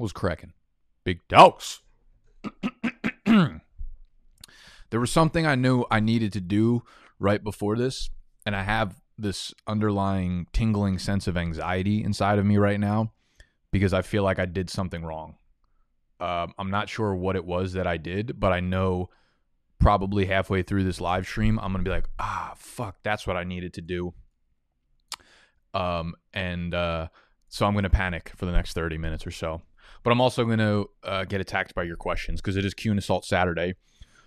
was cracking? Big dogs. there was something I knew I needed to do right before this, and I have this underlying tingling sense of anxiety inside of me right now because I feel like I did something wrong. Um, I'm not sure what it was that I did, but I know probably halfway through this live stream, I'm gonna be like, ah, fuck, that's what I needed to do. Um, and uh, so I'm gonna panic for the next 30 minutes or so. But I'm also gonna uh, get attacked by your questions because it is Q and Assault Saturday.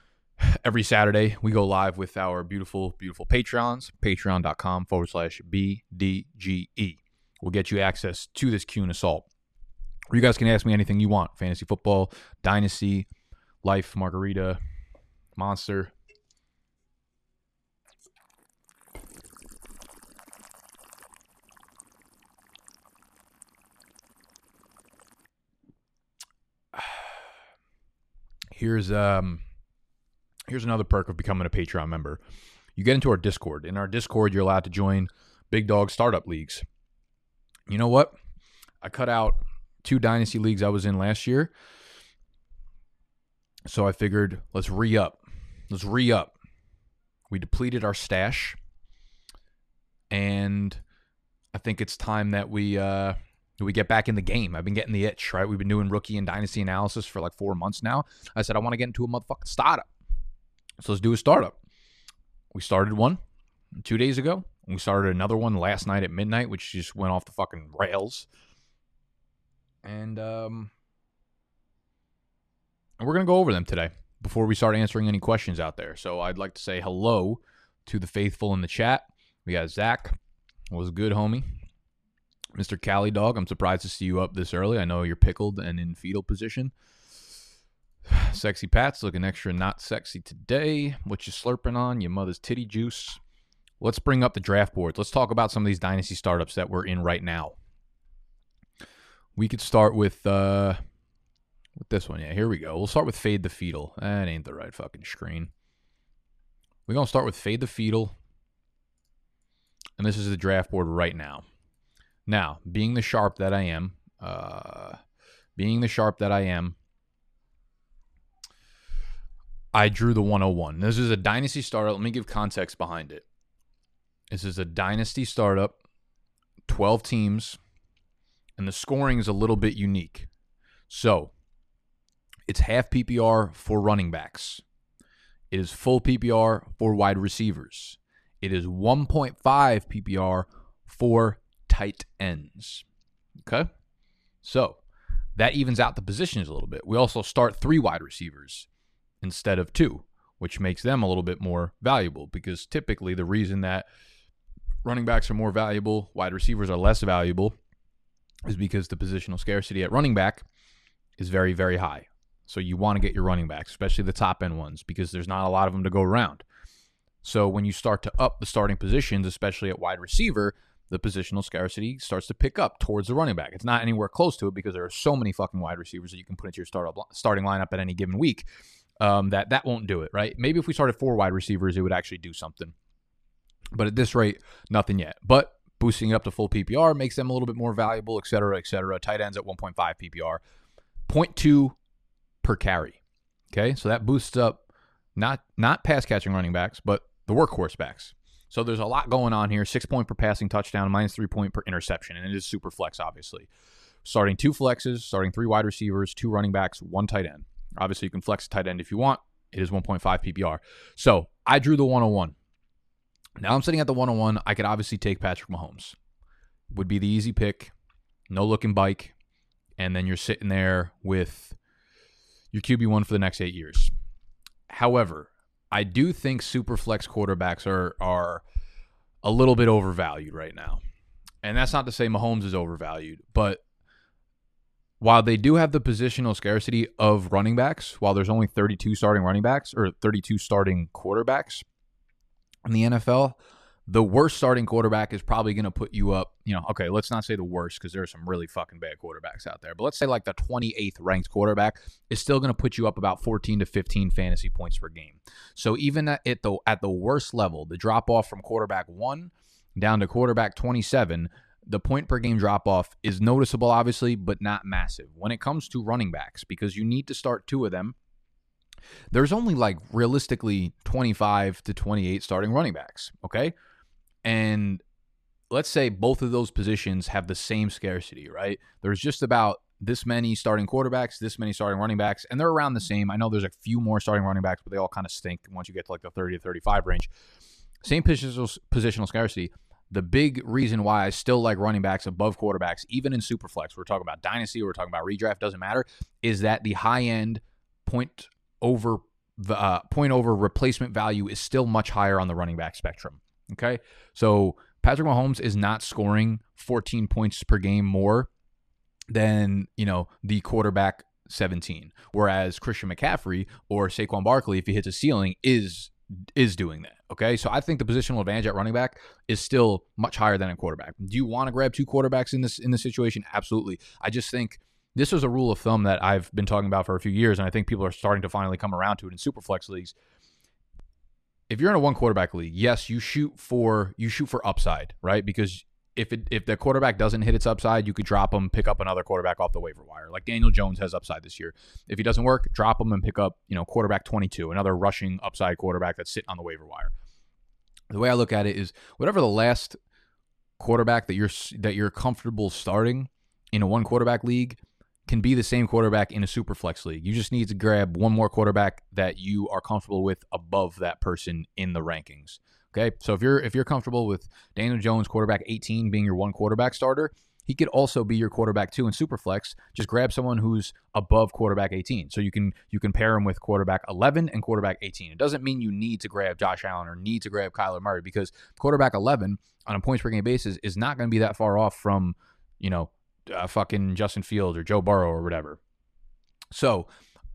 Every Saturday, we go live with our beautiful, beautiful Patreons, patreon.com forward slash BDGE. We'll get you access to this Q and Assault you guys can ask me anything you want fantasy football, dynasty, life, margarita, monster. Here's um here's another perk of becoming a Patreon member. You get into our Discord. In our Discord, you're allowed to join Big Dog Startup Leagues. You know what? I cut out two dynasty leagues I was in last year. So I figured let's re up. Let's re up. We depleted our stash. And I think it's time that we uh we get back in the game. I've been getting the itch, right? We've been doing rookie and dynasty analysis for like four months now. I said I want to get into a motherfucking startup. So let's do a startup. We started one two days ago. We started another one last night at midnight, which just went off the fucking rails. And um, we're going to go over them today before we start answering any questions out there. So I'd like to say hello to the faithful in the chat. We got Zach. Was good, homie. Mr. Cali Dog, I'm surprised to see you up this early. I know you're pickled and in fetal position. Sexy Pat's looking extra not sexy today. What you slurping on? Your mother's titty juice. Let's bring up the draft boards. Let's talk about some of these dynasty startups that we're in right now we could start with uh with this one. Yeah, here we go. We'll start with Fade the Fetal. That ain't the right fucking screen. We're gonna start with Fade the Fetal. And this is the draft board right now. Now, being the sharp that I am, uh being the sharp that I am, I drew the 101. This is a dynasty startup. Let me give context behind it. This is a dynasty startup, 12 teams, and the scoring is a little bit unique. So it's half PPR for running backs. It is full PPR for wide receivers. It is 1.5 PPR for tight ends. Okay? So that evens out the positions a little bit. We also start three wide receivers instead of two, which makes them a little bit more valuable because typically the reason that running backs are more valuable, wide receivers are less valuable, is because the positional scarcity at running back is very, very high. So you want to get your running backs, especially the top end ones, because there's not a lot of them to go around. So when you start to up the starting positions, especially at wide receiver, the positional scarcity starts to pick up towards the running back. It's not anywhere close to it because there are so many fucking wide receivers that you can put into your start starting lineup at any given week um, that that won't do it, right? Maybe if we started four wide receivers, it would actually do something. But at this rate, nothing yet. But boosting it up to full PPR makes them a little bit more valuable, et cetera, et cetera. Tight ends at 1.5 PPR, 0.2 per carry. Okay, so that boosts up not not pass catching running backs, but the workhorse backs. So there's a lot going on here. Six point per passing touchdown, minus three point per interception, and it is super flex, obviously. Starting two flexes, starting three wide receivers, two running backs, one tight end. Obviously, you can flex a tight end if you want. It is 1.5 PPR. So I drew the 101. Now I'm sitting at the 101. I could obviously take Patrick Mahomes. Would be the easy pick. No looking bike. And then you're sitting there with your QB1 for the next eight years. However, I do think super flex quarterbacks are are a little bit overvalued right now. And that's not to say Mahomes is overvalued, but while they do have the positional scarcity of running backs, while there's only 32 starting running backs or 32 starting quarterbacks, in the NFL, the worst starting quarterback is probably going to put you up, you know, okay, let's not say the worst because there are some really fucking bad quarterbacks out there, but let's say like the 28th ranked quarterback is still going to put you up about 14 to 15 fantasy points per game. So even at the at the worst level, the drop off from quarterback 1 down to quarterback 27, the point per game drop off is noticeable, obviously, but not massive. When it comes to running backs, because you need to start two of them, there's only like realistically 25 to 28 starting running backs. Okay. And let's say both of those positions have the same scarcity, right? There's just about this many starting quarterbacks, this many starting running backs, and they're around the same. I know there's a few more starting running backs, but they all kind of stink once you get to like the 30 to 35 range. Same positional, positional scarcity. The big reason why I still like running backs above quarterbacks, even in Superflex, we're talking about dynasty, we're talking about redraft, doesn't matter, is that the high end point over uh, point over replacement value is still much higher on the running back spectrum. Okay, so Patrick Mahomes is not scoring 14 points per game more than you know the quarterback 17, whereas Christian McCaffrey or Saquon Barkley, if he hits a ceiling, is is doing that. Okay. So I think the positional advantage at running back is still much higher than a quarterback. Do you want to grab two quarterbacks in this in this situation? Absolutely. I just think this was a rule of thumb that I've been talking about for a few years, and I think people are starting to finally come around to it in superflex leagues. If you're in a one quarterback league, yes, you shoot for you shoot for upside, right? Because if it if the quarterback doesn't hit its upside, you could drop him, pick up another quarterback off the waiver wire. Like Daniel Jones has upside this year. If he doesn't work, drop him and pick up, you know, quarterback 22, another rushing upside quarterback that's sitting on the waiver wire. The way I look at it is whatever the last quarterback that you're that you're comfortable starting in a one quarterback league can be the same quarterback in a super flex league. You just need to grab one more quarterback that you are comfortable with above that person in the rankings. Okay, so if you're if you're comfortable with Daniel Jones, quarterback 18, being your one quarterback starter, he could also be your quarterback two in super flex. Just grab someone who's above quarterback 18. So you can you can pair him with quarterback 11 and quarterback 18. It doesn't mean you need to grab Josh Allen or need to grab Kyler Murray because quarterback 11 on a points per game basis is not going to be that far off from you know uh, fucking Justin Fields or Joe Burrow or whatever. So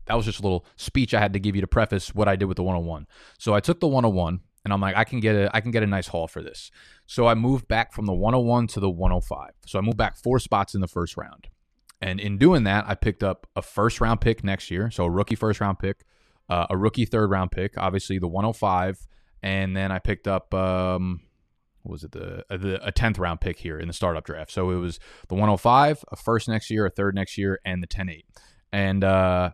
that was just a little speech I had to give you to preface what I did with the 101. So I took the 101 and I'm like, I can get a I can get a nice haul for this. So I moved back from the 101 to the 105. So I moved back four spots in the first round. And in doing that, I picked up a first round pick next year. So a rookie first round pick, uh, a rookie third round pick, obviously the 105. And then I picked up, um, was it the, uh, the a 10th round pick here in the startup draft. So it was the 105, a first next year, a third next year, and the 10 8. And uh,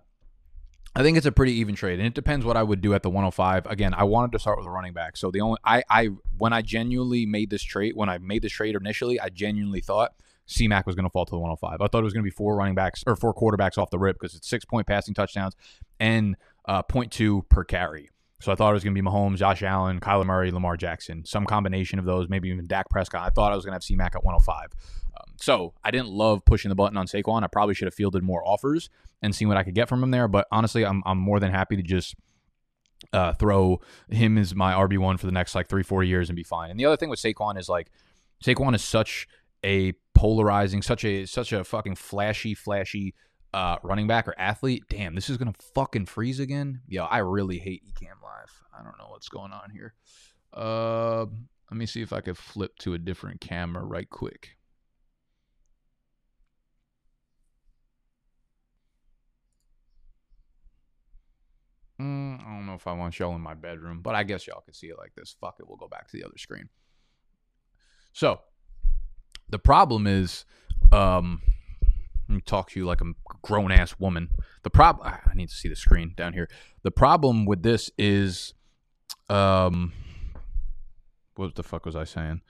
I think it's a pretty even trade, and it depends what I would do at the 105. Again, I wanted to start with a running back, so the only I I when I genuinely made this trade, when I made this trade initially, I genuinely thought C-Mac was going to fall to the 105. I thought it was going to be four running backs or four quarterbacks off the rip because it's six point passing touchdowns and uh, 0.2 per carry. So I thought it was going to be Mahomes, Josh Allen, Kyler Murray, Lamar Jackson, some combination of those, maybe even Dak Prescott. I thought I was going to have C-Mac at 105. Um, so I didn't love pushing the button on Saquon. I probably should have fielded more offers and seen what I could get from him there. But honestly, I'm I'm more than happy to just uh, throw him as my RB one for the next like three four years and be fine. And the other thing with Saquon is like Saquon is such a polarizing, such a such a fucking flashy, flashy uh, running back or athlete. Damn, this is gonna fucking freeze again. Yo, I really hate Ecamm Live. I don't know what's going on here. Uh, let me see if I could flip to a different camera right quick. Mm, I don't know if I want y'all in my bedroom, but I guess y'all can see it like this. Fuck it, we'll go back to the other screen. So, the problem is, um, talk to you like a grown ass woman. The problem, I need to see the screen down here. The problem with this is, um, what the fuck was I saying?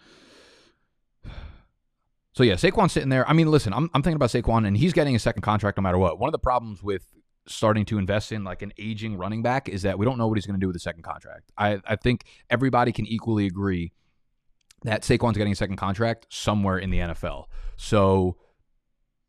So yeah, Saquon's sitting there. I mean, listen, I'm, I'm thinking about Saquon, and he's getting a second contract no matter what. One of the problems with starting to invest in like an aging running back is that we don't know what he's going to do with the second contract. I, I think everybody can equally agree that Saquon's getting a second contract somewhere in the NFL. So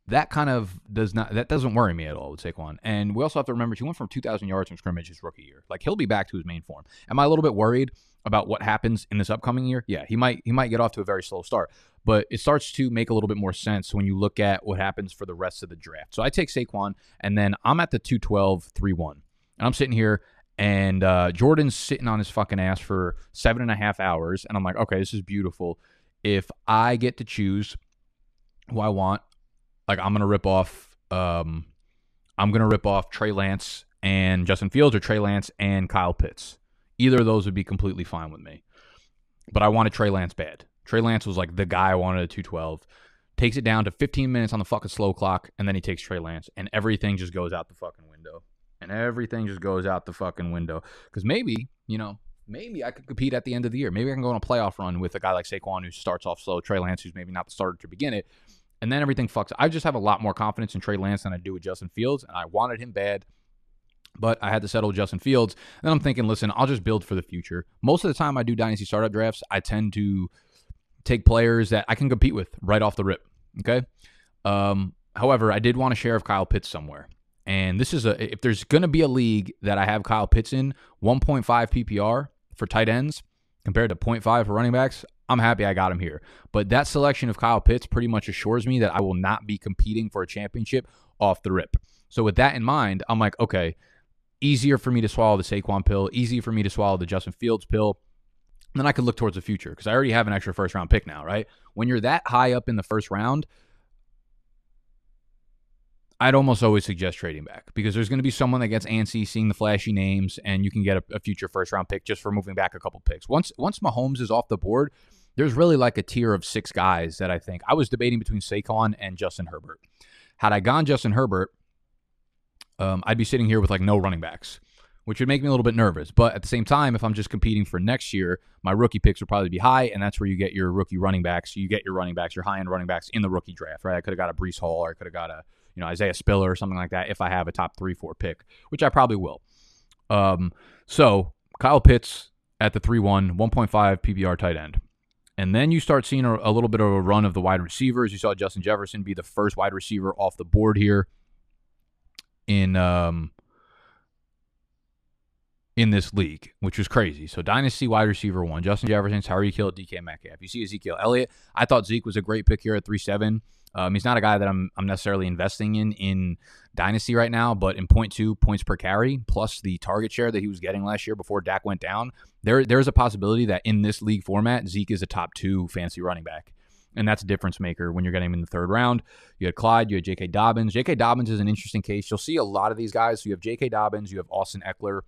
that kind of does not that doesn't worry me at all with Saquon. And we also have to remember he went from 2,000 yards from scrimmage his rookie year. Like he'll be back to his main form. Am I a little bit worried about what happens in this upcoming year? Yeah, he might he might get off to a very slow start, but it starts to make a little bit more sense when you look at what happens for the rest of the draft. So I take Saquon, and then I'm at the 212 3 1. And I'm sitting here, and uh, Jordan's sitting on his fucking ass for seven and a half hours. And I'm like, okay, this is beautiful. If I get to choose who I want, like I'm to rip off, um, I'm to rip off Trey Lance and Justin Fields or Trey Lance and Kyle Pitts. Either of those would be completely fine with me. But I wanted Trey Lance bad. Trey Lance was like the guy I wanted at 212. Takes it down to 15 minutes on the fucking slow clock, and then he takes Trey Lance, and everything just goes out the fucking window. And everything just goes out the fucking window. Because maybe, you know, maybe I could compete at the end of the year. Maybe I can go on a playoff run with a guy like Saquon who starts off slow, Trey Lance, who's maybe not the starter to begin it, and then everything fucks. I just have a lot more confidence in Trey Lance than I do with Justin Fields, and I wanted him bad but I had to settle with Justin Fields. And I'm thinking, listen, I'll just build for the future. Most of the time I do dynasty startup drafts, I tend to take players that I can compete with right off the rip. Okay. Um, however, I did want to share of Kyle Pitts somewhere. And this is a if there's gonna be a league that I have Kyle Pitts in, 1.5 PPR for tight ends compared to 0.5 for running backs, I'm happy I got him here. But that selection of Kyle Pitts pretty much assures me that I will not be competing for a championship off the rip. So with that in mind, I'm like, okay, easier for me to swallow the Saquon pill, easier for me to swallow the Justin Fields pill. Then I could look towards the future because I already have an extra first round pick now, right? When you're that high up in the first round, I'd almost always suggest trading back because there's going to be someone that gets antsy seeing the flashy names, and you can get a, a, future first round pick just for moving back a couple picks. Once once Mahomes is off the board, there's really like a tier of six guys that I think I was debating between Saquon and Justin Herbert. Had I gone Justin Herbert, um, I'd be sitting here with like no running backs, which would make me a little bit nervous. But at the same time, if I'm just competing for next year, my rookie picks would probably be high, and that's where you get your rookie running backs. You get your running backs, your high end running backs in the rookie draft, right? I could have got a Breece Hall, or I could have got a you know Isaiah Spiller or something like that if I have a top three four pick, which I probably will. Um, so Kyle Pitts at the 3 1, 1.5 PPR tight end. And then you start seeing a, a, little bit of a run of the wide receivers. You saw Justin Jefferson be the first wide receiver off the board here in um in this league, which was crazy. So dynasty wide receiver one, Justin Jefferson, Tyreek Hill, DK Metcalf. You see Ezekiel Elliott. I thought Zeke was a great pick here at three seven. Um, he's not a guy that I'm I'm necessarily investing in in dynasty right now, but in point two points per carry plus the target share that he was getting last year before Dak went down, there there's a possibility that in this league format, Zeke is a top two fancy running back and that's a difference maker when you're getting him in the third round. You had Clyde, you had J.K. Dobbins. J.K. Dobbins is an interesting case. You'll see a lot of these guys. So you have J.K. Dobbins, you have Austin Ekeler.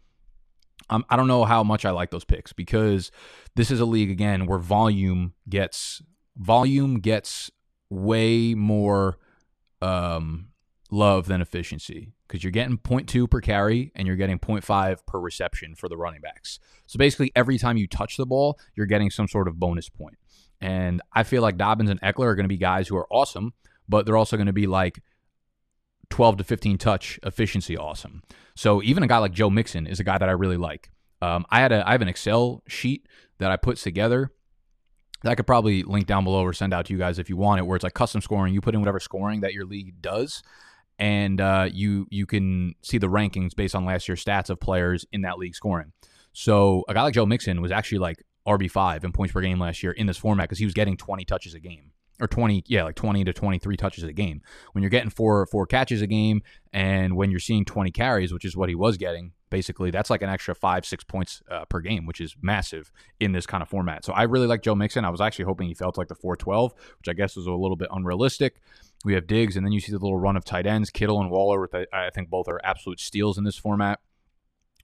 Um, I don't know how much I like those picks because this is a league again where volume gets volume gets way more um, love than efficiency because you're getting 0.2 per carry and you're getting 0.5 per reception for the running backs. So basically, every time you touch the ball, you're getting some sort of bonus point. And I feel like Dobbins and Ekeler are going to be guys who are awesome, but they're also going to be like 12 to 15 touch efficiency awesome. So even a guy like Joe Mixon is a guy that I really like. Um, I had a I have an Excel sheet that I put together that I could probably link down below or send out to you guys if you want it, where it's like custom scoring. You put in whatever scoring that your league does, and uh, you you can see the rankings based on last year's stats of players in that league scoring. So a guy like Joe Mixon was actually like RB5 in points per game last year in this format because he was getting 20 touches a game or 20 yeah like 20 to 23 touches a game when you're getting four four catches a game and when you're seeing 20 carries which is what he was getting basically that's like an extra five six points uh, per game which is massive in this kind of format so i really like joe mixon i was actually hoping he felt like the 412 which i guess was a little bit unrealistic we have diggs and then you see the little run of tight ends kittle and waller with i think both are absolute steals in this format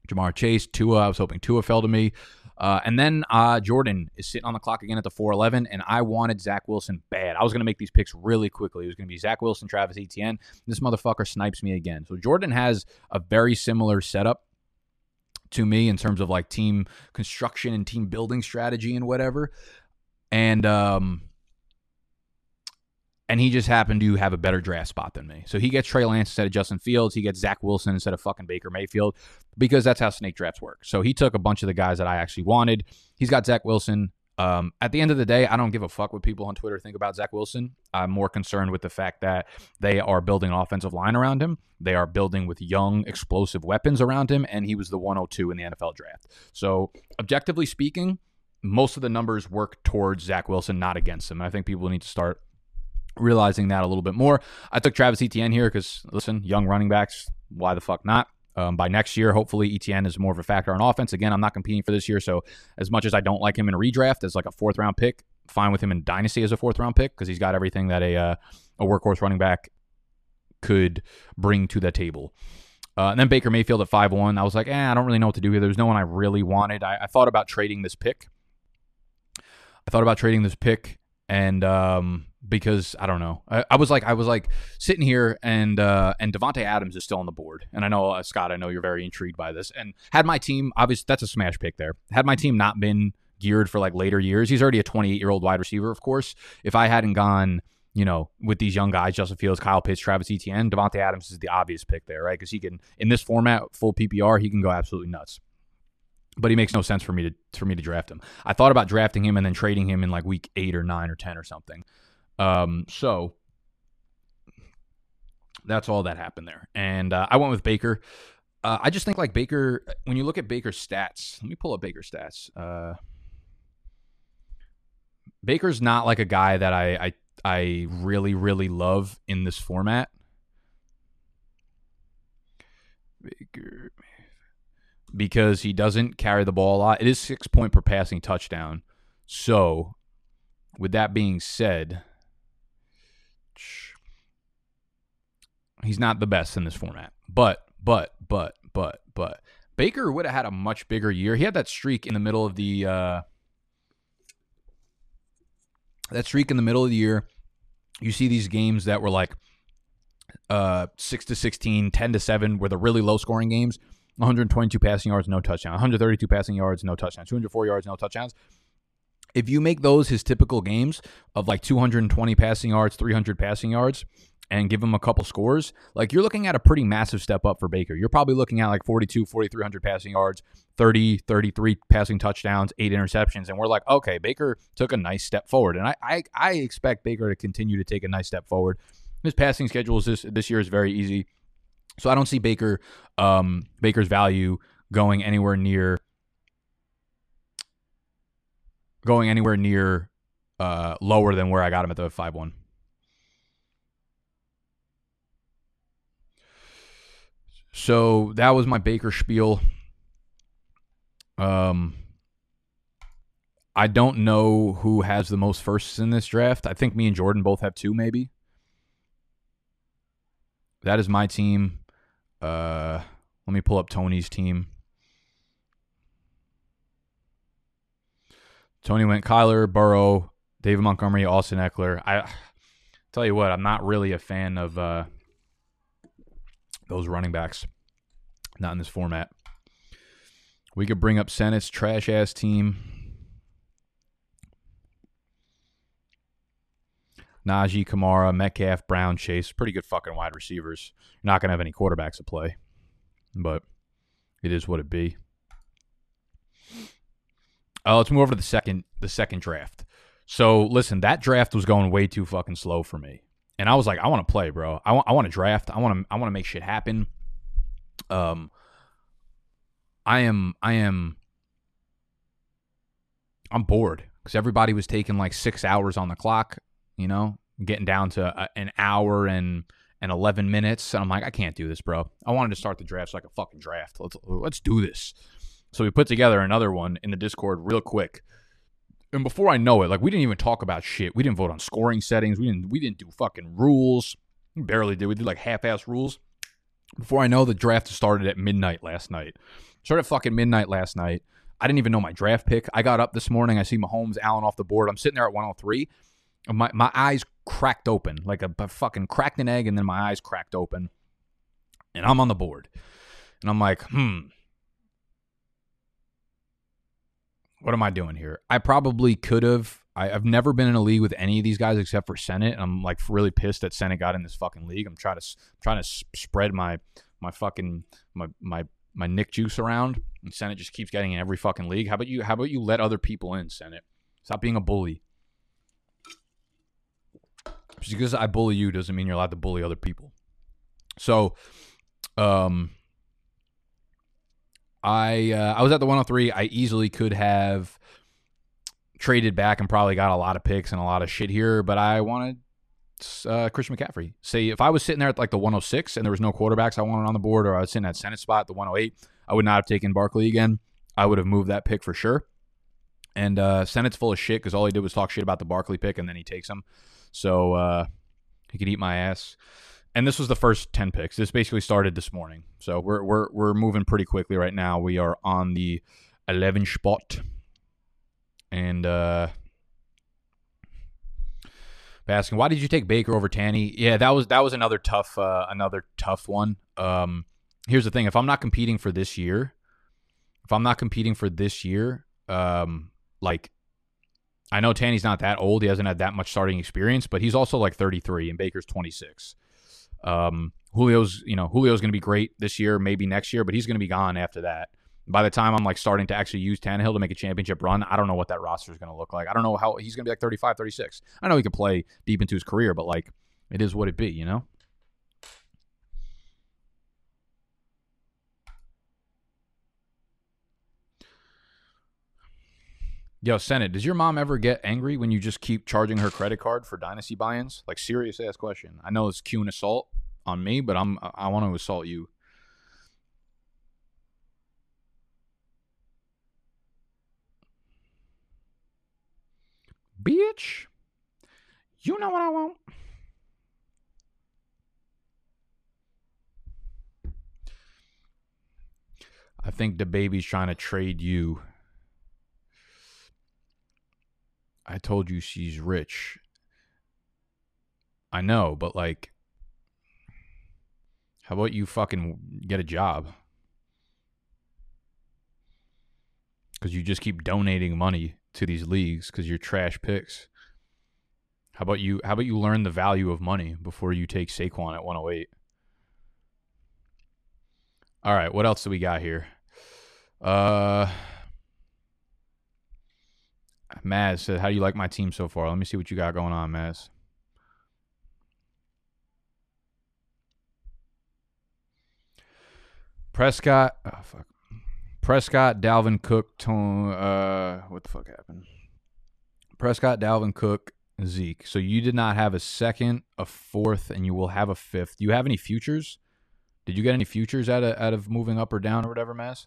Ja'Marr Chase, Tua. I was hoping Tua fell to me. Uh, and then uh, Jordan is sitting on the clock again at the 411, and I wanted Zach Wilson bad. I was going to make these picks really quickly. It was going to be Zach Wilson, Travis Etienne. This motherfucker snipes me again. So Jordan has a very similar setup to me in terms of like team construction and team building strategy and whatever. And um, and he just happened to have a better draft spot than me. So he gets Trey Lance instead of Justin Fields. He gets Zach Wilson instead of fucking Baker Mayfield because that's how snake drafts work. So he took a bunch of the guys that I actually wanted. He's got Zach Wilson. Um, at the end of the day, I don't give a fuck what people on Twitter think about Zach Wilson. I'm more concerned with the fact that they are building an offensive line around him. They are building with young, explosive weapons around him, and he was the 102 in the NFL draft. So, objectively speaking, most of the numbers work towards Zach Wilson, not against him. I think people need to start realizing that a little bit more. I took Travis Etienne here because, listen, young running backs, why the fuck not? Um, by next year, hopefully Etienne is more of a factor on offense. Again, I'm not competing for this year, so as much as I don't like him in redraft as like a fourth round pick, fine with him in dynasty as a fourth round pick because he's got everything that a uh, a workhorse running back could bring to the table. Uh, and then Baker Mayfield at five one. I was like, eh, I don't really know what to do here. There's no one I really wanted. I, I thought about trading this pick. I thought about trading this pick, and um, because I don't know, I, I, was like, I was like sitting here, and uh, and Davante Adams is still on the board, and I know uh, Scott, I know you're very intrigued by this, and had my team, obviously, that's a smash pick there. Had my team not been geared for like later years, he's already a 28 year old wide receiver, of course. If I hadn't gone you know, with these young guys, Justin Fields, Kyle Pitts, Travis Etienne, Davante Adams is the obvious pick there, right? Because he can, in this format, full PPR, he can go absolutely nuts. But he makes no sense for me to for me to draft him. I thought about drafting him and then trading him in like week eight or nine or ten or something. Um, so that's all that happened there. And uh, I went with Baker. Uh, I just think like Baker, when you look at Baker's stats, let me pull up Baker's stats. Uh, Baker's not like a guy that I, I I really, really love in this format. Because he doesn't carry the ball a lot. It is six point per passing touchdown. So, with that being said, he's not the best in this format. But, but, but, but, but, Baker would have had a much bigger year. He had that streak in the middle of the uh, that streak in the middle of the year, you see these games that were like uh, 6 to 16, 10 to 7 were the really low scoring games. 122 passing yards, no touchdown. 132 passing yards, no touchdown. 204 yards, no touchdowns. If you make those his typical games of like 220 passing yards, 300 passing yards, and give him a couple scores, like you're looking at a pretty massive step up for Baker. You're probably looking at like 42, 4,300 passing yards, 30, 33 passing touchdowns, eight interceptions. And we're like, okay, Baker took a nice step forward. And I, I, I expect Baker to continue to take a nice step forward. His passing schedule is this, this year is very easy. So I don't see Baker, um, Baker's value going anywhere near, going anywhere near uh, lower than where I got him at the 5 1. So that was my Baker spiel. Um, I don't know who has the most firsts in this draft. I think me and Jordan both have two, maybe. That is my team. Uh, let me pull up Tony's team. Tony went Kyler, Burrow, David Montgomery, Austin Ekeler. I tell you what, I'm not really a fan of uh, those running backs. Not in this format. We could bring up Senate's trash ass team. Najee, Kamara, Metcalf, Brown, Chase. Pretty good fucking wide receivers. You're not going to have any quarterbacks to play, but it is what it be. Uh, let's move over to the second the second draft. So listen, that draft was going way too fucking slow for me and I was like, I want to play, bro. I want I want to draft. I want to I want to make shit happen. Um, I am I am I'm bored because everybody was taking like six hours on the clock. You know, getting down to a, an hour and and 11 minutes and i'm like i can't do this bro i wanted to start the draft so i could fucking draft let's let's do this so we put together another one in the discord real quick and before I know it, like we didn't even talk about shit. We didn't vote on scoring settings. We didn't we didn't do fucking rules. We barely did. We did like half-ass rules. Before I know, the draft started at midnight last night. Started at fucking midnight last night. I didn't even know my draft pick. I got up this morning. I see Mahomes, Allen off the board. I'm sitting there at 103. My my eyes cracked open like a, a fucking cracked an egg, and then my eyes cracked open, and I'm on the board, and I'm like, hmm what am I doing here? I probably could have. I, have never been in a league with any of these guys except for Senate. And I'm like really pissed that Senate got in this fucking league. I'm trying to trying to spread my my fucking my my my Nick juice around, and Senate just keeps getting in every fucking league. How about you? How about you let other people in, Senate? Stop being a bully. Just because I bully you doesn't mean you're allowed to bully other people. So, um, I uh, I was at the 103. I easily could have traded back and probably got a lot of picks and a lot of shit here, but I wanted uh, Christian McCaffrey. Say if I was sitting there at like the 106 and there was no quarterbacks I wanted on the board, or I was sitting at Senate spot, the 108, I would not have taken Barkley again. I would have moved that pick for sure. And uh, Senate's full of shit because all he did was talk shit about the Barkley pick and then he takes him. So uh, he could eat my ass and this was the first 10 picks. This basically started this morning. So we're we're we're moving pretty quickly right now. We are on the 11 spot. And uh asking why did you take Baker over Tanny? Yeah, that was that was another tough uh, another tough one. Um, here's the thing: if I'm not competing for this year, if I'm not competing for this year, um, like I know Tanny's not that old; he hasn't had that much starting experience, but he's also like 33, and Baker's 26. Um, Julio's, you know, Julio's going to be great this year, maybe next year, but he's going to be gone after that. By the time I'm like starting to actually use Tannehill to make a championship run, I don't know what that roster is going to look like. I don't know how he's going to be like 35, 36. I know he could play deep into his career, but like it is what it be, you know? Yo, Senate, does your mom ever get angry when you just keep charging her credit card for dynasty buy-ins? Like serious ass question. I know it's cue and assault on me, but I'm I want to assault you. Bitch. You know what I want. I think the baby's trying to trade you. I told you she's rich. I know, but like, how about you fucking get a job? Because you just keep donating money to these leagues because you're trash picks. How about you? How about you learn the value of money before you take Saquon at 108? All right, what else do we got here? Uh, Maz said, "How do you like my team so far?" Let me see what you got going on, Maz. Prescott, oh fuck. Prescott, Dalvin Cook, Tone, uh, what the fuck happened? Prescott, Dalvin Cook, Zeke. So you did not have a second, a fourth, and you will have a fifth. Do you have any futures? Did you get any futures out of out of moving up or down or whatever, Maz?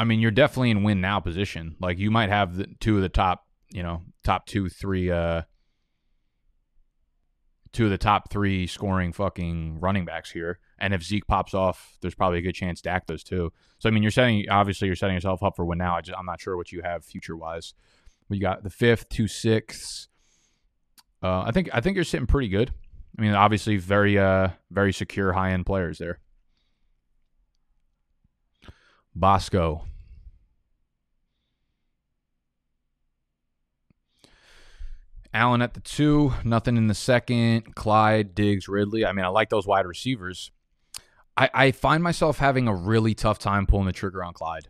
I mean, you're definitely in win now position. Like you might have the, two of the top, you know, top two, three, uh, two of the top three scoring fucking running backs here. And if Zeke pops off, there's probably a good chance Dak does too. So I mean, you're setting obviously you're setting yourself up for win now. I just I'm not sure what you have future wise. You got the fifth, two sixths. Uh, I think I think you're sitting pretty good. I mean, obviously very uh very secure high end players there. Bosco. Allen at the two, nothing in the second. Clyde, Diggs, Ridley. I mean, I like those wide receivers. I, I find myself having a really tough time pulling the trigger on Clyde.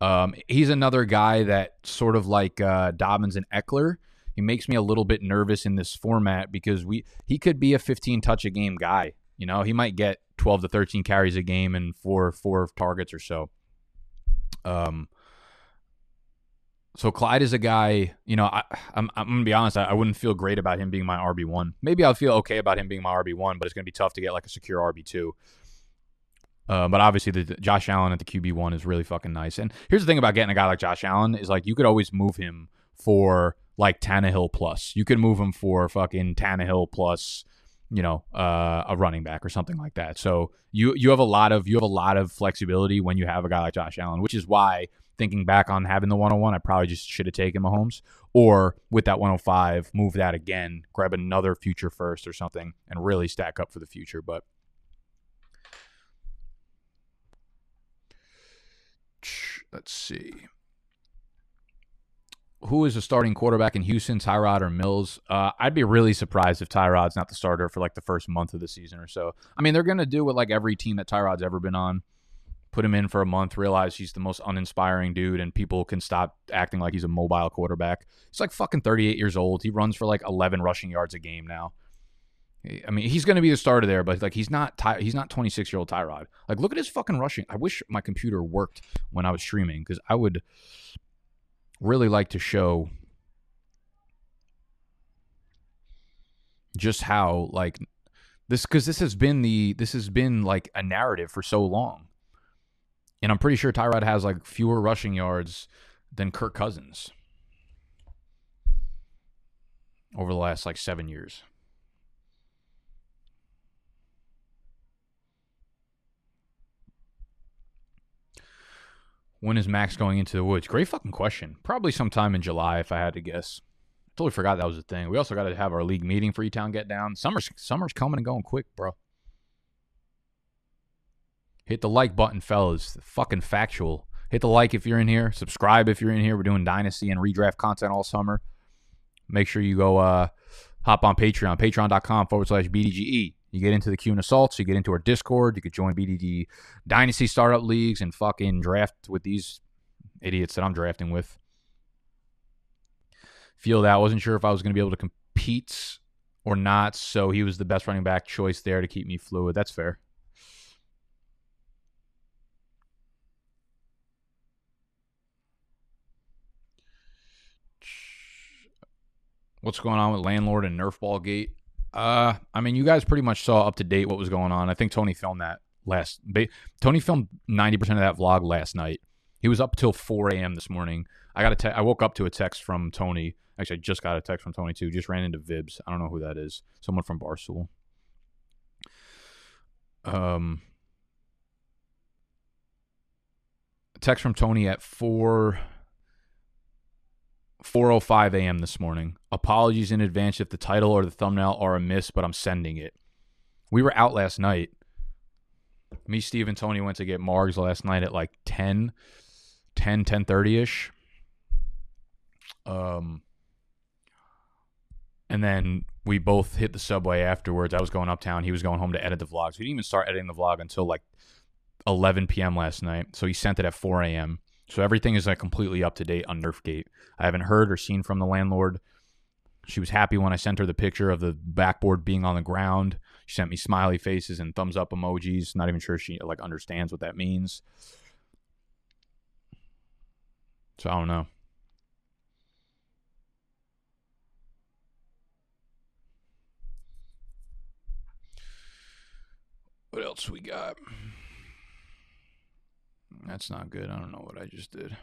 Um, he's another guy that sort of like uh, Dobbins and Ekeler. He makes me a little bit nervous in this format because we he could be a 15 touch a game guy. You know, he might get 12 to 13 carries a game and four four targets or so. Um, so Clyde is a guy, you know, I, am gonna be honest, I, I, wouldn't feel great about him being my RB one. Maybe I'll feel okay about him being my RB one, but it's gonna be tough to get like a secure RB two. Uh, but obviously, the, the Josh Allen at the QB one is really fucking nice. And here's the thing about getting a guy like Josh Allen is like you could always move him for like Tannehill plus. You could move him for fucking Tannehill plus, you know, uh, a running back or something like that. So you you have a lot of you have a lot of flexibility when you have a guy like Josh Allen, which is why thinking back on having the 101, I probably just should have taken Mahomes. Or with that 105, move that again, grab another future first or something, and really stack up for the future. But let's see. Who is the starting quarterback in Houston, Tyrod or Mills? Uh, I'd be really surprised if Tyrod's not the starter for like the first month of the season or so. I mean, they're going to do what like every team that Tyrod's ever been on put him in for a month, realize he's the most uninspiring dude, and people can stop acting like he's a mobile quarterback. He's like fucking 38 years old. He runs for like 11 rushing yards a game now. I mean, he's going to be the starter there, but like he's not ty- he's not 26 year old Tyrod. Like, look at his fucking rushing. I wish my computer worked when I was streaming because I would really like to show just how like this because this has been the this has been like a narrative for so long and I'm pretty sure Tyrod has like fewer rushing yards than Kirk Cousins. over the last like seven years. When is Max going into the woods? Great fucking question. Probably sometime in July, if I had to guess. Totally forgot that was a thing. We also got to have our league meeting for E Town Get Down. Summer's summer's coming and going quick, bro. Hit the like button, fellas. Fucking factual. Hit the like if you're in here. Subscribe if you're in here. We're doing dynasty and redraft content all summer. Make sure you go uh, hop on Patreon, patreon.com forward slash BDGE. You get into the Q and assaults. You get into our Discord. You could join BDD Dynasty Startup Leagues and fucking draft with these idiots that I'm drafting with. Feel that. I Wasn't sure if I was going to be able to compete or not. So he was the best running back choice there to keep me fluid. That's fair. What's going on with landlord and Nerf ball gate? Uh, I mean, you guys pretty much saw up to date what was going on. I think Tony filmed that last. Tony filmed ninety percent of that vlog last night. He was up till four a.m. this morning. I got a te- I woke up to a text from Tony. Actually, I just got a text from Tony too. Just ran into Vibs. I don't know who that is. Someone from Barstool. Um, text from Tony at four 4:05 a.m. this morning. Apologies in advance if the title or the thumbnail are amiss, but I'm sending it. We were out last night. Me, Steve, and Tony went to get Margs last night at like 10, 10, 10.30ish. Um, and then we both hit the subway afterwards. I was going uptown. He was going home to edit the vlogs. We didn't even start editing the vlog until like 11 p.m. last night. So he sent it at 4 a.m. So everything is like completely up to date on Nerfgate. I haven't heard or seen from the landlord. She was happy when I sent her the picture of the backboard being on the ground. She sent me smiley faces and thumbs up emojis. Not even sure she like understands what that means. So I don't know. What else we got? That's not good. I don't know what I just did.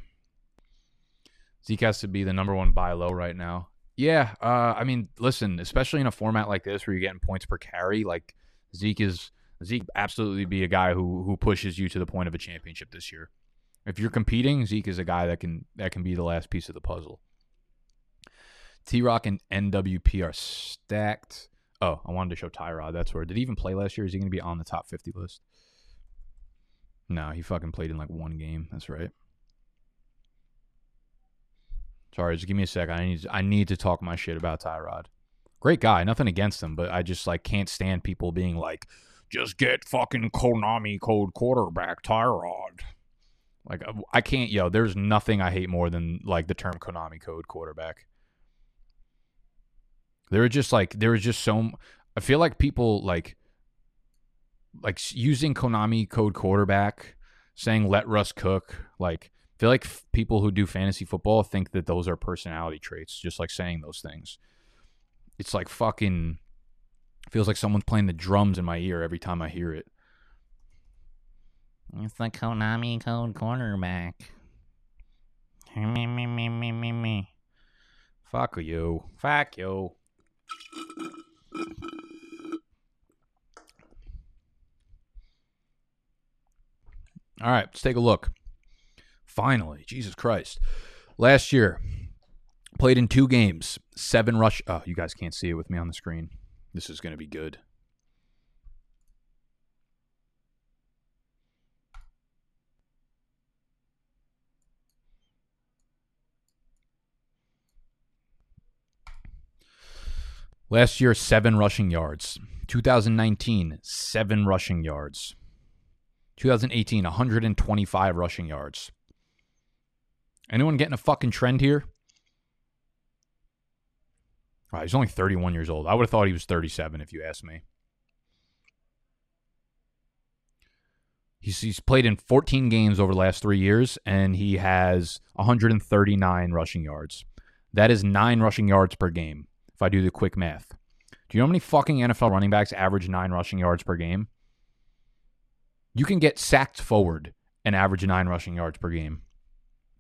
Zeke has to be the number one buy low right now. Yeah, uh, I mean, listen, especially in a format like this where you're getting points per carry, like Zeke is Zeke absolutely be a guy who who pushes you to the point of a championship this year. If you're competing, Zeke is a guy that can that can be the last piece of the puzzle. T Rock and NWP are stacked. Oh, I wanted to show Tyrod. That's where did he even play last year? Is he going to be on the top 50 list? No, he fucking played in like one game. That's right. Sorry, just give me a sec. I need I need to talk my shit about Tyrod. Great guy, nothing against him, but I just like can't stand people being like, just get fucking Konami code quarterback Tyrod. Like uh, I can't, yo. There's nothing I hate more than like the term Konami code quarterback. There are just like there is just so. I feel like people like like using Konami code quarterback, saying let Russ cook. Like I feel like f- people who do fantasy football think that those are personality traits, just like saying those things. It's like fucking feels like someone's playing the drums in my ear every time I hear it. It's the Konami code cornerback. Me, me, me, me, me, me. Fuck you. Fuck you. All right, let's take a look. Finally, Jesus Christ. Last year, played in two games, seven rush. Oh, you guys can't see it with me on the screen. This is going to be good. Last year, seven rushing yards. 2019, seven rushing yards. 2018, 125 rushing yards. Anyone getting a fucking trend here? Right, he's only 31 years old. I would have thought he was 37 if you asked me. He's, he's played in 14 games over the last three years, and he has 139 rushing yards. That is nine rushing yards per game, if I do the quick math. Do you know how many fucking NFL running backs average nine rushing yards per game? You can get sacked forward and average nine rushing yards per game.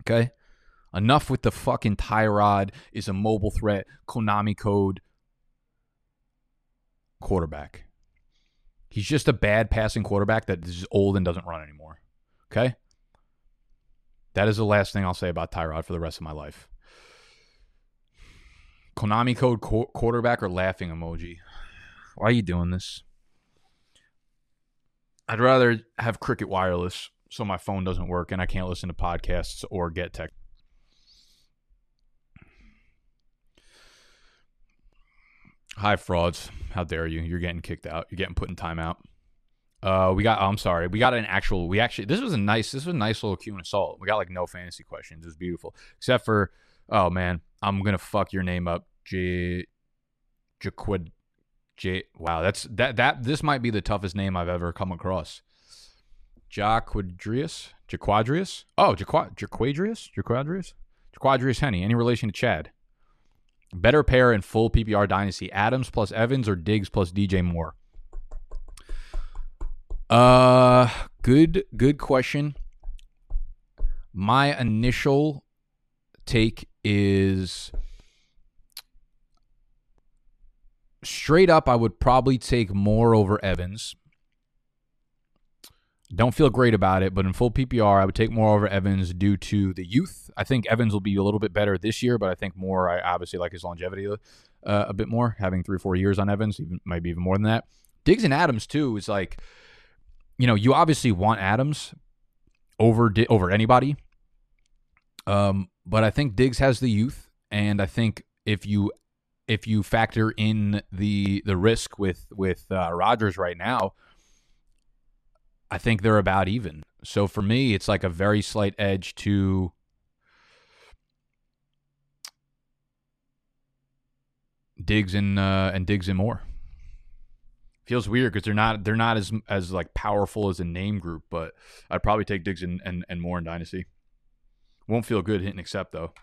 Okay. Enough with the fucking Tyrod is a mobile threat, Konami code quarterback. He's just a bad passing quarterback that is old and doesn't run anymore. Okay? That is the last thing I'll say about Tyrod for the rest of my life. Konami code qu- quarterback or laughing emoji. Why are you doing this? I'd rather have Cricket Wireless so my phone doesn't work and I can't listen to podcasts or get tech. Hi, frauds. How dare you? You're getting kicked out. You're getting put in timeout. Uh, we got. Oh, I'm sorry. We got an actual. We actually. This was a nice. This was a nice little Q and assault. We got like no fantasy questions. It was beautiful, except for. Oh man, I'm gonna fuck your name up, J. Jaquid. J. Wow, that's that. That this might be the toughest name I've ever come across. Jaquadrius. Jaquadrius. Oh, Jaqua, Jaquadrius. Jaquadrius. Jaquadrius Henny. Any relation to Chad? Better pair in full PPR dynasty: Adams plus Evans or Diggs plus DJ Moore. Uh, good, good question. My initial take is straight up. I would probably take Moore over Evans. Don't feel great about it, but in full PPR, I would take Moore over Evans due to the youth. I think Evans will be a little bit better this year, but I think Moore, I obviously like his longevity uh, a bit more, having three or four years on Evans, even maybe even more than that. Diggs and Adams too is like, you know, you obviously want Adams over over anybody, um, but I think Diggs has the youth, and I think if you if you factor in the the risk with with uh, Rodgers right now I think they're about even. So for me, it's like a very slight edge to Diggs and uh, and Diggs and Moore. Feels weird because they're not they're not as as like powerful as a name group, but I'd probably take Diggs and, and, and Moore in Dynasty. Won't feel good hitting accept though.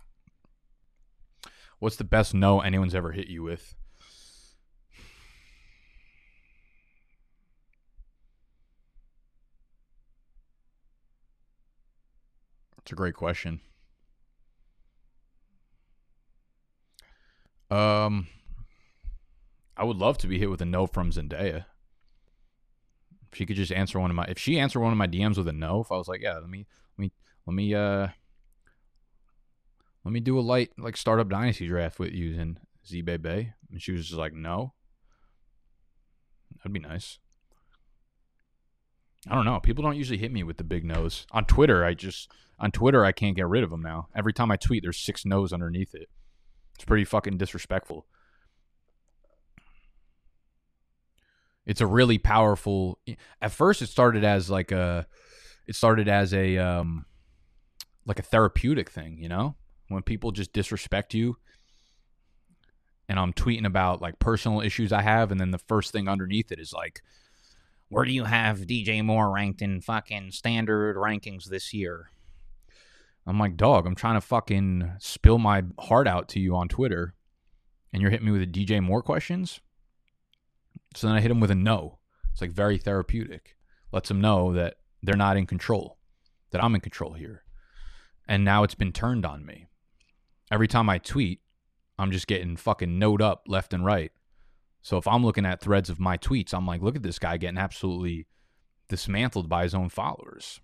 What's the best no anyone's ever hit you with? It's a great question. Um, I would love to be hit with a no from Zendaya. If she could just answer one of my, if she answered one of my DMs with a no, if I was like, yeah, let me, let me, let me, uh, let me do a light like startup dynasty draft with using Z Bay, and she was just like, no. That'd be nice. I don't know. People don't usually hit me with the big nose on Twitter. I just on Twitter I can't get rid of them now. Every time I tweet, there's six no's underneath it. It's pretty fucking disrespectful. It's a really powerful. At first, it started as like a, it started as a um, like a therapeutic thing. You know, when people just disrespect you, and I'm tweeting about like personal issues I have, and then the first thing underneath it is like where do you have DJ Moore ranked in fucking standard rankings this year? I'm like, dog, I'm trying to fucking spill my heart out to you on Twitter, and you're hitting me with a DJ Moore questions. So then I hit him with a no. It's like very therapeutic. Lets them know that they're not in control, that I'm in control here. And now it's been turned on me. Every time I tweet, I'm just getting fucking note up left and right. So if I'm looking at threads of my tweets, I'm like, look at this guy getting absolutely dismantled by his own followers.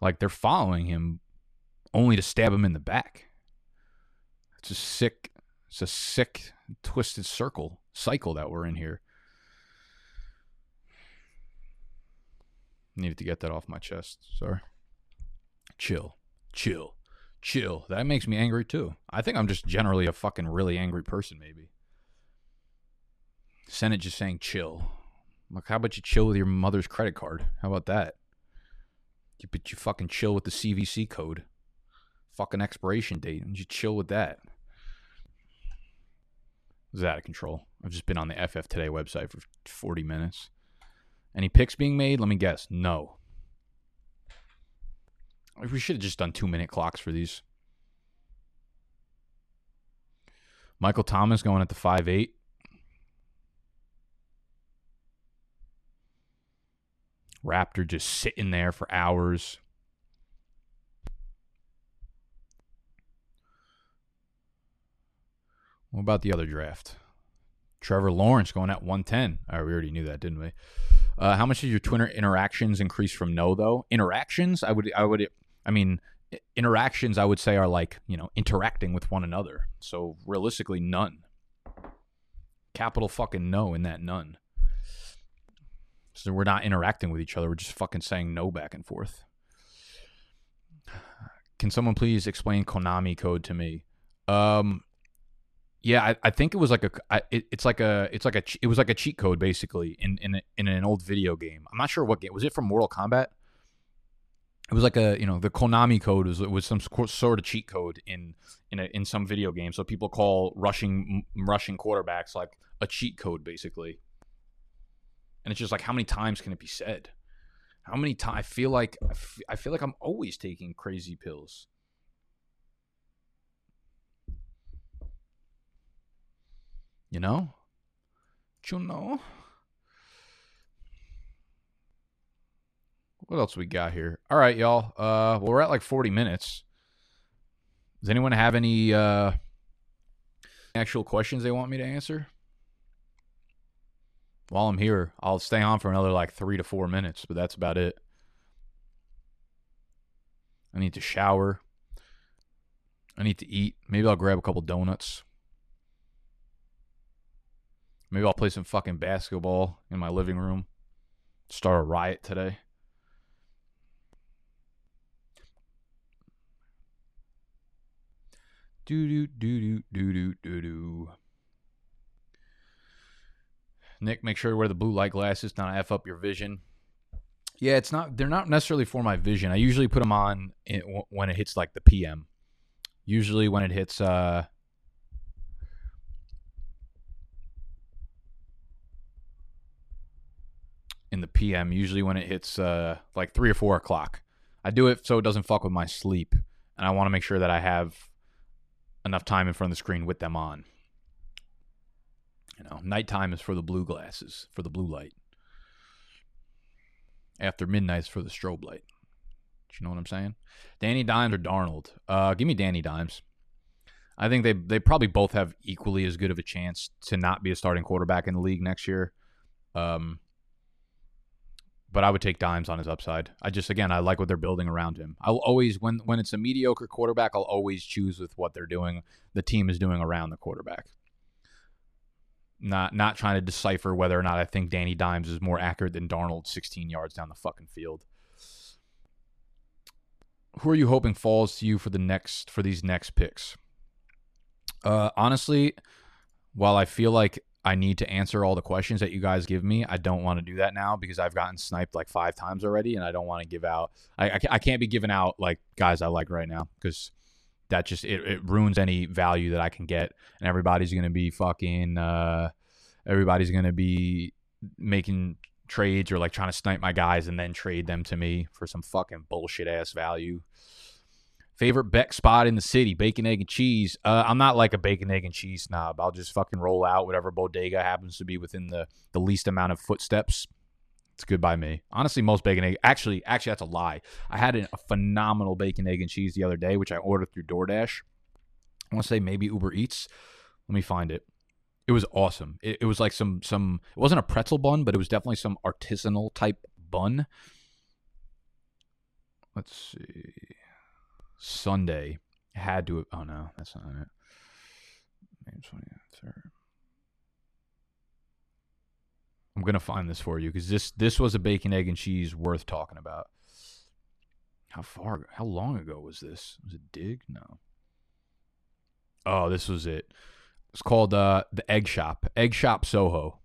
Like they're following him only to stab him in the back. It's a sick, it's a sick, twisted circle, cycle that we're in here. Needed to get that off my chest. Sorry. Chill, chill, chill. That makes me angry too. I think I'm just generally a fucking really angry person, maybe. Senate just saying chill. like, how about you chill with your mother's credit card? How about that? You but you fucking chill with the CVC code. Fucking expiration date. And you chill with that. This is out of control. I've just been on the FF Today website for 40 minutes. Any picks being made? Let me guess. No. We should have just done two minute clocks for these. Michael Thomas going at the five eight. Raptor just sitting there for hours. What about the other draft? Trevor Lawrence going at 110. All right, we already knew that, didn't we? Uh, how much did your Twitter interactions increase from no though? Interactions? I would I would I mean, interactions, I would say are like you know interacting with one another. So realistically, none. Capital fucking no in that none. So we're not interacting with each other. We're just fucking saying no back and forth. Can someone please explain Konami code to me? Um, yeah, I, I think it was like a I, it, it's like a it's like a it was like a cheat code basically in in a, in an old video game. I'm not sure what game was it from Mortal Kombat. It was like a you know the Konami code was was some sort of cheat code in in a, in some video game. So people call rushing rushing quarterbacks like a cheat code basically. And it's just like how many times can it be said? How many times I feel like I, f- I feel like I'm always taking crazy pills. You know? you know? What else we got here? All right, y'all. Uh, well, we're at like 40 minutes. Does anyone have any uh, actual questions they want me to answer? While I'm here, I'll stay on for another like three to four minutes, but that's about it. I need to shower. I need to eat. Maybe I'll grab a couple donuts. Maybe I'll play some fucking basketball in my living room. Start a riot today. Do do do do do do do. Nick, make sure to wear the blue light glasses, not f up your vision. Yeah, it's not. They're not necessarily for my vision. I usually put them on when it hits like the PM. Usually when it hits uh, in the PM, usually when it hits uh, like three or four o'clock. I do it so it doesn't fuck with my sleep, and I want to make sure that I have enough time in front of the screen with them on. You know, nighttime is for the blue glasses, for the blue light. After midnight is for the strobe light. Do you know what I'm saying? Danny Dimes or Darnold? Uh, give me Danny Dimes. I think they they probably both have equally as good of a chance to not be a starting quarterback in the league next year. Um, but I would take Dimes on his upside. I just again I like what they're building around him. I'll always when when it's a mediocre quarterback, I'll always choose with what they're doing, the team is doing around the quarterback. Not not trying to decipher whether or not I think Danny Dimes is more accurate than Darnold 16 yards down the fucking field. Who are you hoping falls to you for the next for these next picks? Uh honestly, while I feel like I need to answer all the questions that you guys give me. I don't want to do that now because I've gotten sniped like five times already, and I don't want to give out. I, I, I can't be giving out like guys I like right now because that just it, it ruins any value that I can get, and everybody's gonna be fucking. Uh, everybody's gonna be making trades or like trying to snipe my guys and then trade them to me for some fucking bullshit ass value. Favorite BEC spot in the city, bacon, egg, and cheese. Uh, I'm not like a bacon, egg, and cheese snob. I'll just fucking roll out whatever bodega happens to be within the, the least amount of footsteps. It's good by me. Honestly, most bacon, egg. Actually, actually, that's a lie. I had a phenomenal bacon, egg, and cheese the other day, which I ordered through DoorDash. I want to say maybe Uber Eats. Let me find it. It was awesome. It, it was like some some. It wasn't a pretzel bun, but it was definitely some artisanal type bun. Let's see. Sunday had to. Oh no, that's not it. May twenty third. I'm gonna find this for you because this this was a bacon, egg, and cheese worth talking about. How far? How long ago was this? Was it Dig? No. Oh, this was it. It's called uh, the Egg Shop. Egg Shop Soho.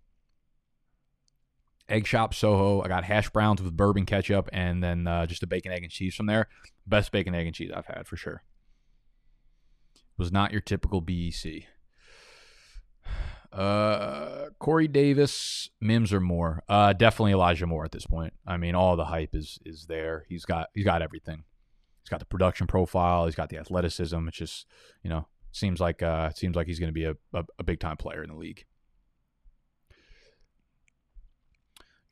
Egg Shop Soho. I got hash browns with bourbon ketchup and then uh, just a bacon, egg, and cheese from there. Best bacon, egg, and cheese I've had for sure. Was not your typical BEC. Uh, Corey Davis, Mims or Moore. Uh, definitely Elijah Moore at this point. I mean, all the hype is is there. He's got he's got everything. He's got the production profile. He's got the athleticism. It's just you know seems like uh seems like he's going to be a, a, a big time player in the league.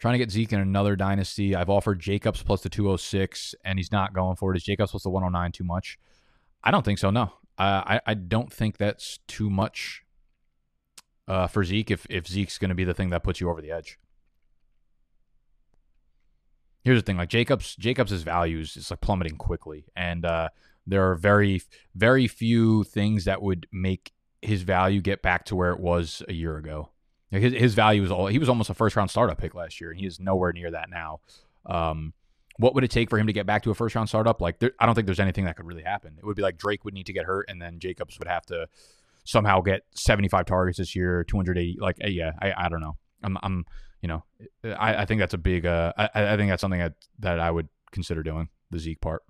Trying to get Zeke in another dynasty. I've offered Jacobs plus the 206, and he's not going for it. Is Jacobs plus the 109 too much? I don't think so. No, uh, I I don't think that's too much. uh, for Zeke if if Zeke's going to be the thing that puts you over the edge. Here's the thing: like Jacobs, Jacobs' values is like plummeting quickly, and uh, there are very very few things that would make his value get back to where it was a year ago. His his value was all he was almost a first round startup pick last year, and he is nowhere near that now. Um, what would it take for him to get back to a first round startup? Like, there, I don't think there's anything that could really happen. It would be like Drake would need to get hurt, and then Jacobs would have to somehow get 75 targets this year, 280. Like, uh, yeah, I, I don't know. I'm, I'm, you know, I, I think that's a big. Uh, I, I think that's something that that I would consider doing the Zeke part.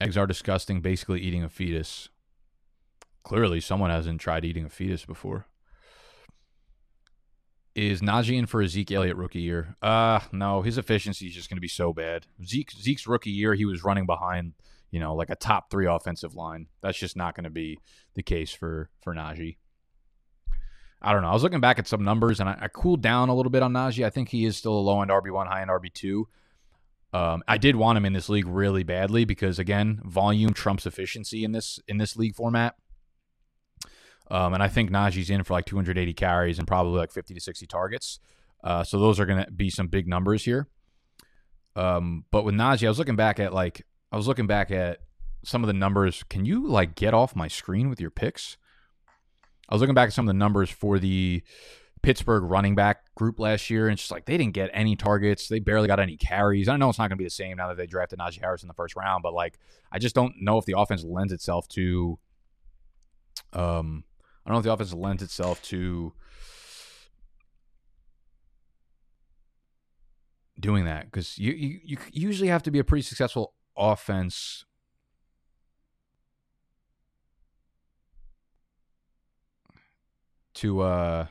Eggs are disgusting. Basically, eating a fetus. Clearly, someone hasn't tried eating a fetus before. Is Najee in for a Zeke Elliott rookie year? Uh no, his efficiency is just going to be so bad. Zeke Zeke's rookie year, he was running behind, you know, like a top three offensive line. That's just not going to be the case for for Najee. I don't know. I was looking back at some numbers and I, I cooled down a little bit on Najee. I think he is still a low end RB one, high end RB two. Um, I did want him in this league really badly because again, volume trumps efficiency in this in this league format. Um, and I think Najee's in for like 280 carries and probably like 50 to 60 targets. Uh, so those are going to be some big numbers here. Um, but with Najee, I was looking back at like I was looking back at some of the numbers. Can you like get off my screen with your picks? I was looking back at some of the numbers for the Pittsburgh running back group last year, and it's just like they didn't get any targets. They barely got any carries. I know it's not going to be the same now that they drafted Najee Harris in the first round, but like I just don't know if the offense lends itself to um I don't know if the offense lends itself to doing that because you, you you usually have to be a pretty successful offense to uh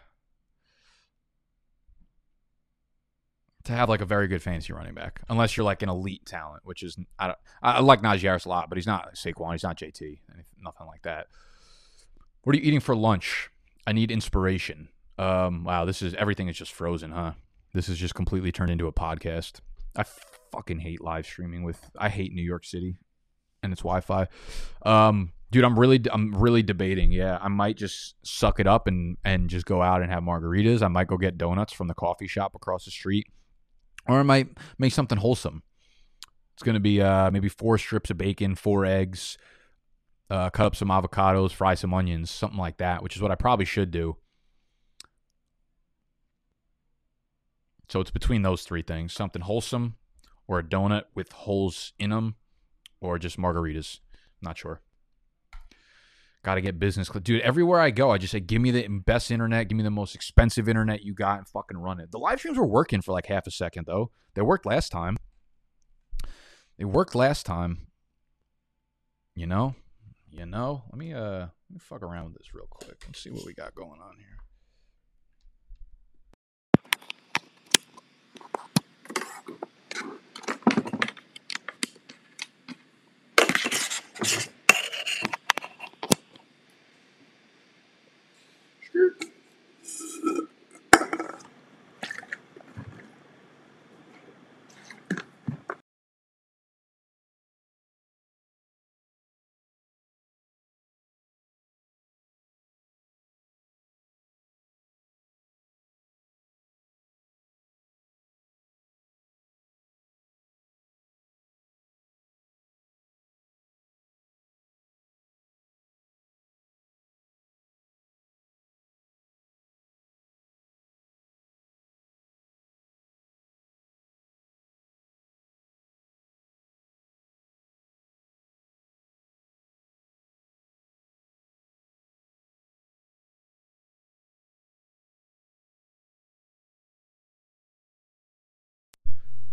to have like a very good fantasy running back, unless you're like an elite talent, which is I don't, I like Najee Harris a lot, but he's not Saquon, he's not JT, nothing like that. What are you eating for lunch? I need inspiration. Um, wow, this is everything is just frozen, huh? This is just completely turned into a podcast. I fucking hate live streaming with. I hate New York City and its Wi-Fi. Um, dude, I'm really, I'm really debating. Yeah, I might just suck it up and and just go out and have margaritas. I might go get donuts from the coffee shop across the street, or I might make something wholesome. It's gonna be uh maybe four strips of bacon, four eggs, uh, cut up some avocados, fry some onions, something like that, which is what I probably should do. So it's between those three things something wholesome, or a donut with holes in them, or just margaritas. Not sure. Got to get business. Dude, everywhere I go, I just say, give me the best internet, give me the most expensive internet you got, and fucking run it. The live streams were working for like half a second, though. They worked last time. They worked last time. You know? You know, let me uh let me fuck around with this real quick and see what we got going on here.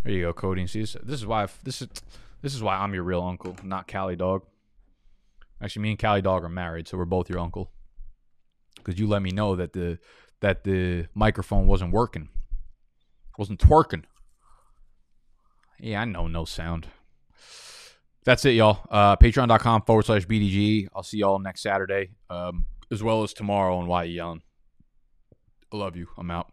There you go, Cody. See, this, this is why I've, this is this is why I'm your real uncle, not Cali Dog. Actually, me and Cali Dog are married, so we're both your uncle. Because you let me know that the that the microphone wasn't working, wasn't twerking. Yeah, I know no sound. That's it, y'all. Uh, Patreon.com forward slash BDG. I'll see y'all next Saturday, um, as well as tomorrow on Why You Yelling. I love you. I'm out.